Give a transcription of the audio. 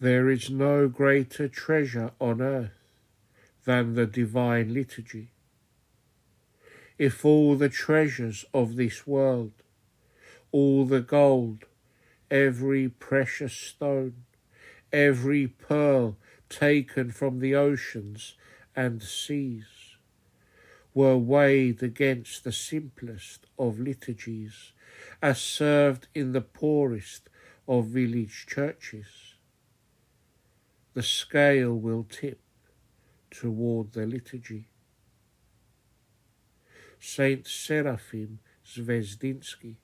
There is no greater treasure on earth than the divine liturgy. If all the treasures of this world, all the gold, every precious stone, every pearl taken from the oceans and seas, were weighed against the simplest of liturgies, as served in the poorest of village churches. The scale will tip toward the liturgy. Saint Seraphim Zvezdinsky